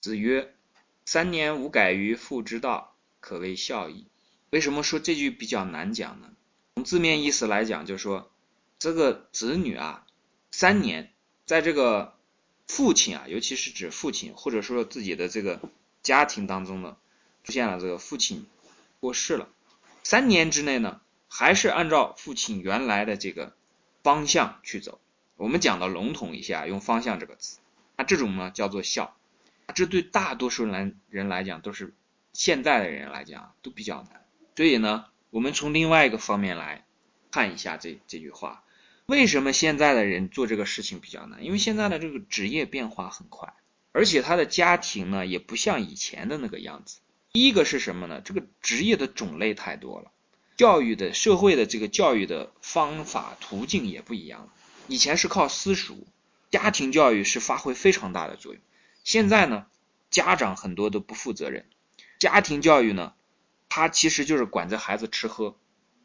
子曰：“三年无改于父之道，可谓孝矣。”为什么说这句比较难讲呢？从字面意思来讲，就是说这个子女啊，三年在这个父亲啊，尤其是指父亲，或者说自己的这个家庭当中呢，出现了这个父亲过世了，三年之内呢，还是按照父亲原来的这个方向去走。我们讲的笼统一下，用“方向”这个词，那这种呢叫做孝。这对大多数人人来讲，都是现在的人来讲都比较难。所以呢，我们从另外一个方面来看一下这这句话：为什么现在的人做这个事情比较难？因为现在的这个职业变化很快，而且他的家庭呢也不像以前的那个样子。第一个是什么呢？这个职业的种类太多了，教育的社会的这个教育的方法途径也不一样了。以前是靠私塾，家庭教育是发挥非常大的作用。现在呢，家长很多都不负责任，家庭教育呢，他其实就是管着孩子吃喝。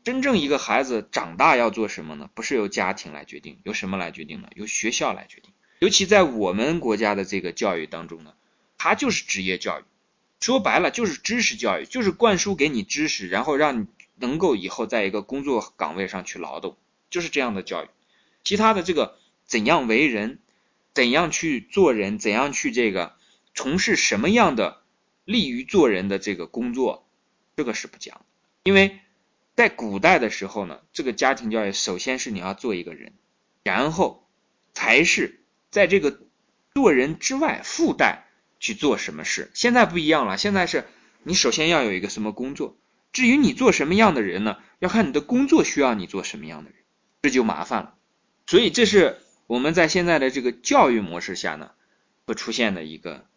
真正一个孩子长大要做什么呢？不是由家庭来决定，由什么来决定呢？由学校来决定。尤其在我们国家的这个教育当中呢，它就是职业教育，说白了就是知识教育，就是灌输给你知识，然后让你能够以后在一个工作岗位上去劳动，就是这样的教育。其他的这个怎样为人，怎样去做人，怎样去这个从事什么样的利于做人的这个工作，这个是不讲。因为在古代的时候呢，这个家庭教育首先是你要做一个人，然后才是在这个做人之外附带去做什么事。现在不一样了，现在是你首先要有一个什么工作，至于你做什么样的人呢，要看你的工作需要你做什么样的人，这就麻烦了。所以这是我们在现在的这个教育模式下呢，会出现的一个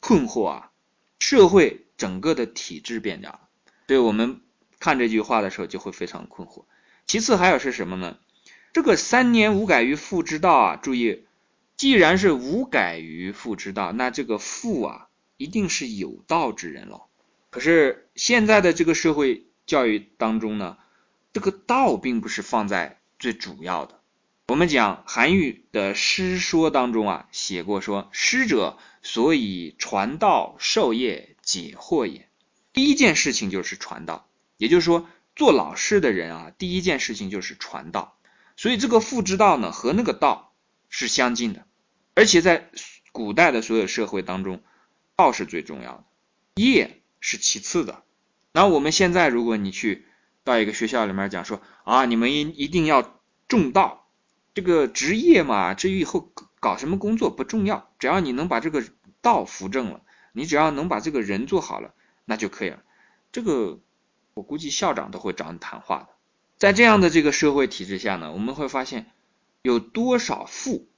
困惑啊，社会整个的体制变掉了，所以我们看这句话的时候就会非常困惑。其次还有是什么呢？这个三年无改于父之道啊，注意，既然是无改于父之道，那这个父啊一定是有道之人了。可是现在的这个社会教育当中呢，这个道并不是放在最主要的。我们讲韩愈的诗说当中啊，写过说：“师者，所以传道授业解惑也。”第一件事情就是传道，也就是说，做老师的人啊，第一件事情就是传道。所以这个父之道呢，和那个道是相近的，而且在古代的所有社会当中，道是最重要的，业是其次的。那我们现在，如果你去到一个学校里面讲说啊，你们一一定要重道。这个职业嘛，至于以后搞什么工作不重要，只要你能把这个道扶正了，你只要能把这个人做好了，那就可以了。这个我估计校长都会找你谈话的。在这样的这个社会体制下呢，我们会发现有多少父，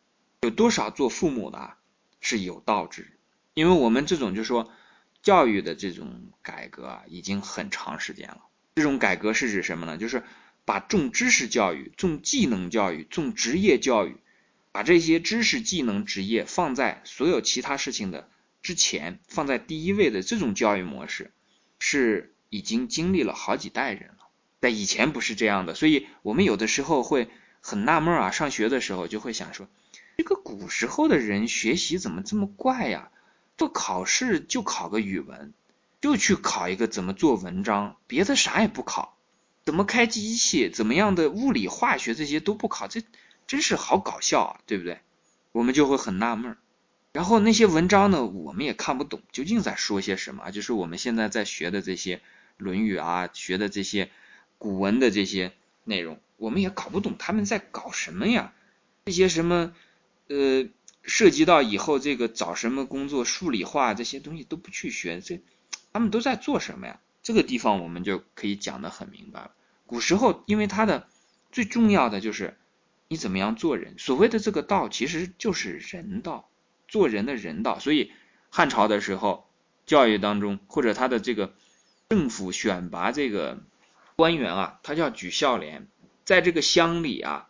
有多少做父母的啊是有道之人，因为我们这种就说教育的这种改革啊，已经很长时间了。这种改革是指什么呢？就是。把重知识教育、重技能教育、重职业教育，把这些知识、技能、职业放在所有其他事情的之前，放在第一位的这种教育模式，是已经经历了好几代人了。但以前不是这样的，所以我们有的时候会很纳闷啊。上学的时候就会想说，这个古时候的人学习怎么这么怪呀？做考试就考个语文，就去考一个怎么做文章，别的啥也不考。怎么开机器？怎么样的物理、化学这些都不考，这真是好搞笑啊，对不对？我们就会很纳闷。然后那些文章呢，我们也看不懂，究竟在说些什么？就是我们现在在学的这些《论语》啊，学的这些古文的这些内容，我们也搞不懂他们在搞什么呀？这些什么呃，涉及到以后这个找什么工作、数理化这些东西都不去学，这他们都在做什么呀？这个地方我们就可以讲得很明白了。古时候，因为它的最重要的就是你怎么样做人。所谓的这个道，其实就是人道，做人的人道。所以汉朝的时候，教育当中或者他的这个政府选拔这个官员啊，他叫举孝廉，在这个乡里啊，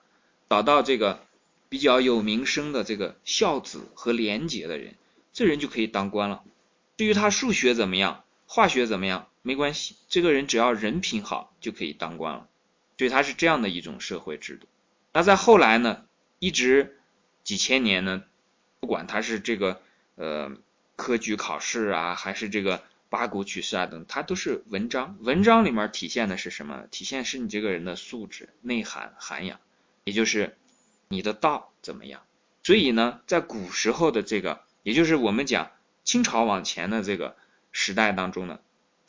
找到这个比较有名声的这个孝子和廉洁的人，这人就可以当官了。至于他数学怎么样？化学怎么样没关系，这个人只要人品好就可以当官了，所以他是这样的一种社会制度。那在后来呢，一直几千年呢，不管他是这个呃科举考试啊，还是这个八股取士啊等，他都是文章。文章里面体现的是什么？体现是你这个人的素质、内涵、涵养，也就是你的道怎么样。所以呢，在古时候的这个，也就是我们讲清朝往前的这个时代当中呢，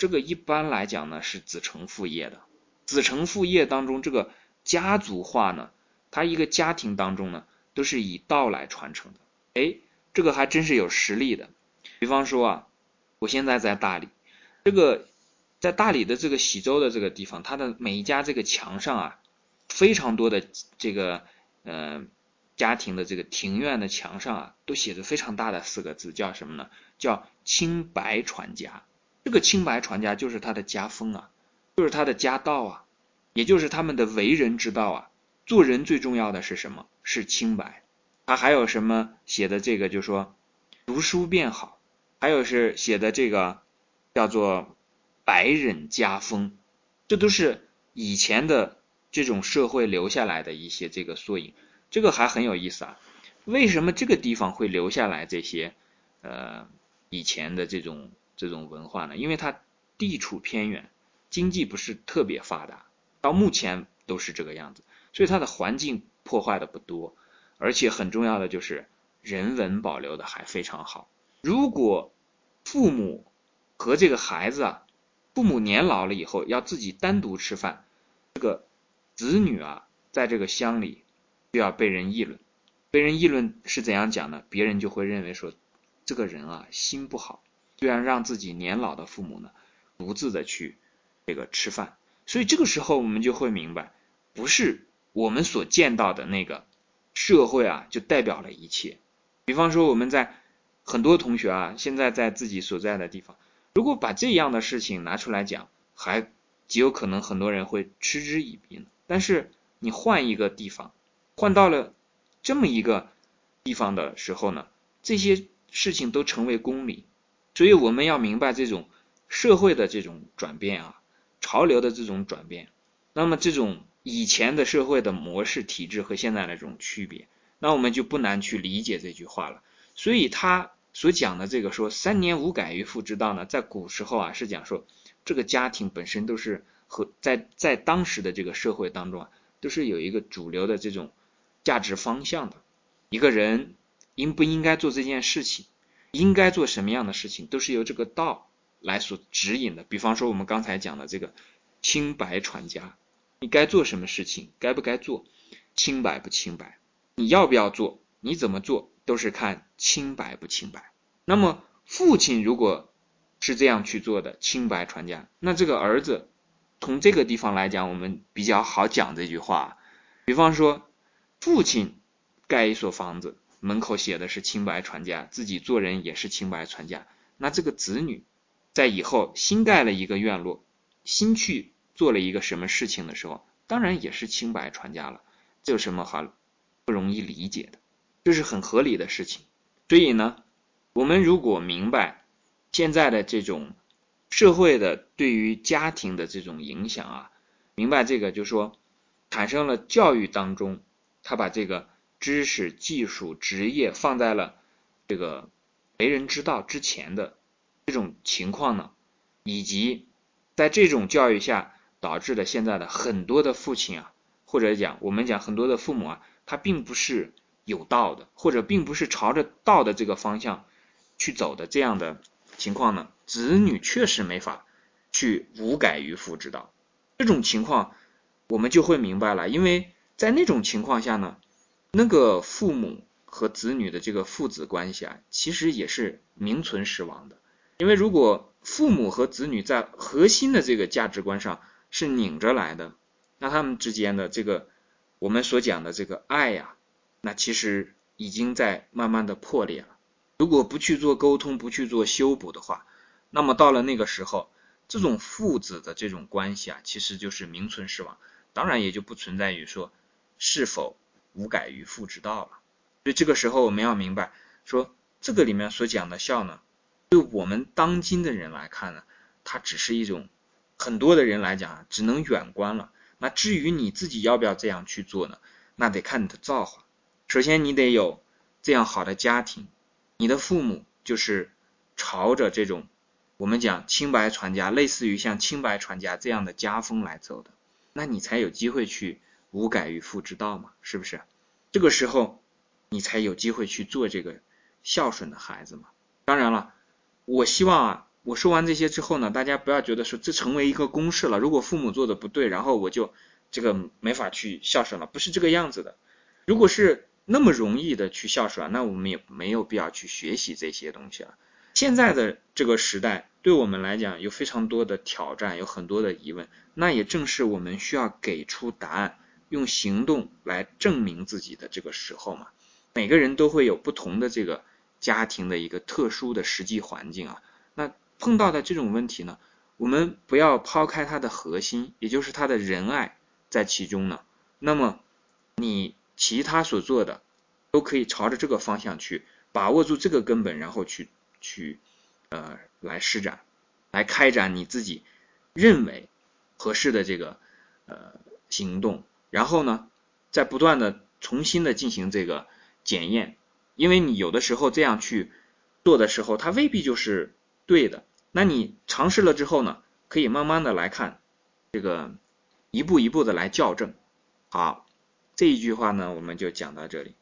这个一般来讲呢是子承父业的。子承父业当中，这个家族化呢，它一个家庭当中呢，都是以道来传承的。哎，这个还真是有实力的。比方说啊，我现在在大理，这个在大理的这个喜洲的这个地方，它的每一家这个墙上啊，非常多的这个呃家庭的这个庭院的墙上啊，都写着非常大的四个字，叫什么呢？叫清白传家。这个清白传家就是他的家风啊，就是他的家道啊，也就是他们的为人之道啊。做人最重要的是什么？是清白。他还有什么写的这个，就说读书变好。还有是写的这个叫做白忍家风，这都是以前的这种社会留下来的一些这个缩影，这个还很有意思啊。为什么这个地方会留下来这些呃以前的这种这种文化呢？因为它地处偏远，经济不是特别发达，到目前都是这个样子，所以它的环境破坏的不多，而且很重要的就是人文保留的还非常好。如果父母和这个孩子啊，父母年老了以后要自己单独吃饭，这个子女啊，在这个乡里就要被人议论，被人议论是怎样讲呢？别人就会认为说，这个人啊心不好，居然让自己年老的父母呢独自的去这个吃饭。所以这个时候我们就会明白，不是我们所见到的那个社会啊，就代表了一切。比方说我们在。很多同学啊，现在在自己所在的地方，如果把这样的事情拿出来讲，还极有可能很多人会嗤之以鼻。但是你换一个地方，换到了这么一个地方的时候呢，这些事情都成为公理。所以我们要明白这种社会的这种转变啊，潮流的这种转变。那么这种以前的社会的模式体制和现在的这种区别，那我们就不难去理解这句话了。所以他。所讲的这个说三年无改于父之道呢，在古时候啊是讲说这个家庭本身都是和在在当时的这个社会当中啊都是有一个主流的这种价值方向的。一个人应不应该做这件事情，应该做什么样的事情，都是由这个道来所指引的。比方说我们刚才讲的这个清白传家，你该做什么事情，该不该做，清白不清白，你要不要做，你怎么做。都是看清白不清白。那么父亲如果是这样去做的，清白传家，那这个儿子从这个地方来讲，我们比较好讲这句话。比方说，父亲盖一所房子，门口写的是清白传家，自己做人也是清白传家。那这个子女在以后新盖了一个院落，新去做了一个什么事情的时候，当然也是清白传家了。这有什么好不容易理解的？这是很合理的事情，所以呢，我们如果明白现在的这种社会的对于家庭的这种影响啊，明白这个，就说产生了教育当中，他把这个知识、技术、职业放在了这个没人知道之前的这种情况呢，以及在这种教育下导致的现在的很多的父亲啊，或者讲我们讲很多的父母啊，他并不是。有道的，或者并不是朝着道的这个方向去走的这样的情况呢，子女确实没法去无改于父之道。这种情况我们就会明白了，因为在那种情况下呢，那个父母和子女的这个父子关系啊，其实也是名存实亡的。因为如果父母和子女在核心的这个价值观上是拧着来的，那他们之间的这个我们所讲的这个爱呀。那其实已经在慢慢的破裂了。如果不去做沟通，不去做修补的话，那么到了那个时候，这种父子的这种关系啊，其实就是名存实亡。当然也就不存在于说是否无改于父之道了。所以这个时候我们要明白，说这个里面所讲的孝呢，对我们当今的人来看呢，它只是一种很多的人来讲只能远观了。那至于你自己要不要这样去做呢？那得看你的造化。首先，你得有这样好的家庭，你的父母就是朝着这种我们讲清白传家，类似于像清白传家这样的家风来走的，那你才有机会去无改于父之道嘛，是不是？这个时候你才有机会去做这个孝顺的孩子嘛。当然了，我希望啊，我说完这些之后呢，大家不要觉得说这成为一个公式了。如果父母做的不对，然后我就这个没法去孝顺了，不是这个样子的。如果是那么容易的去孝顺，那我们也没有必要去学习这些东西了。现在的这个时代，对我们来讲有非常多的挑战，有很多的疑问，那也正是我们需要给出答案，用行动来证明自己的这个时候嘛。每个人都会有不同的这个家庭的一个特殊的实际环境啊，那碰到的这种问题呢，我们不要抛开它的核心，也就是它的仁爱在其中呢，那么你其他所做的都可以朝着这个方向去把握住这个根本，然后去。去，呃，来施展，来开展你自己认为合适的这个呃行动，然后呢，再不断的重新的进行这个检验，因为你有的时候这样去做的时候，它未必就是对的。那你尝试了之后呢，可以慢慢的来看，这个一步一步的来校正。好，这一句话呢，我们就讲到这里。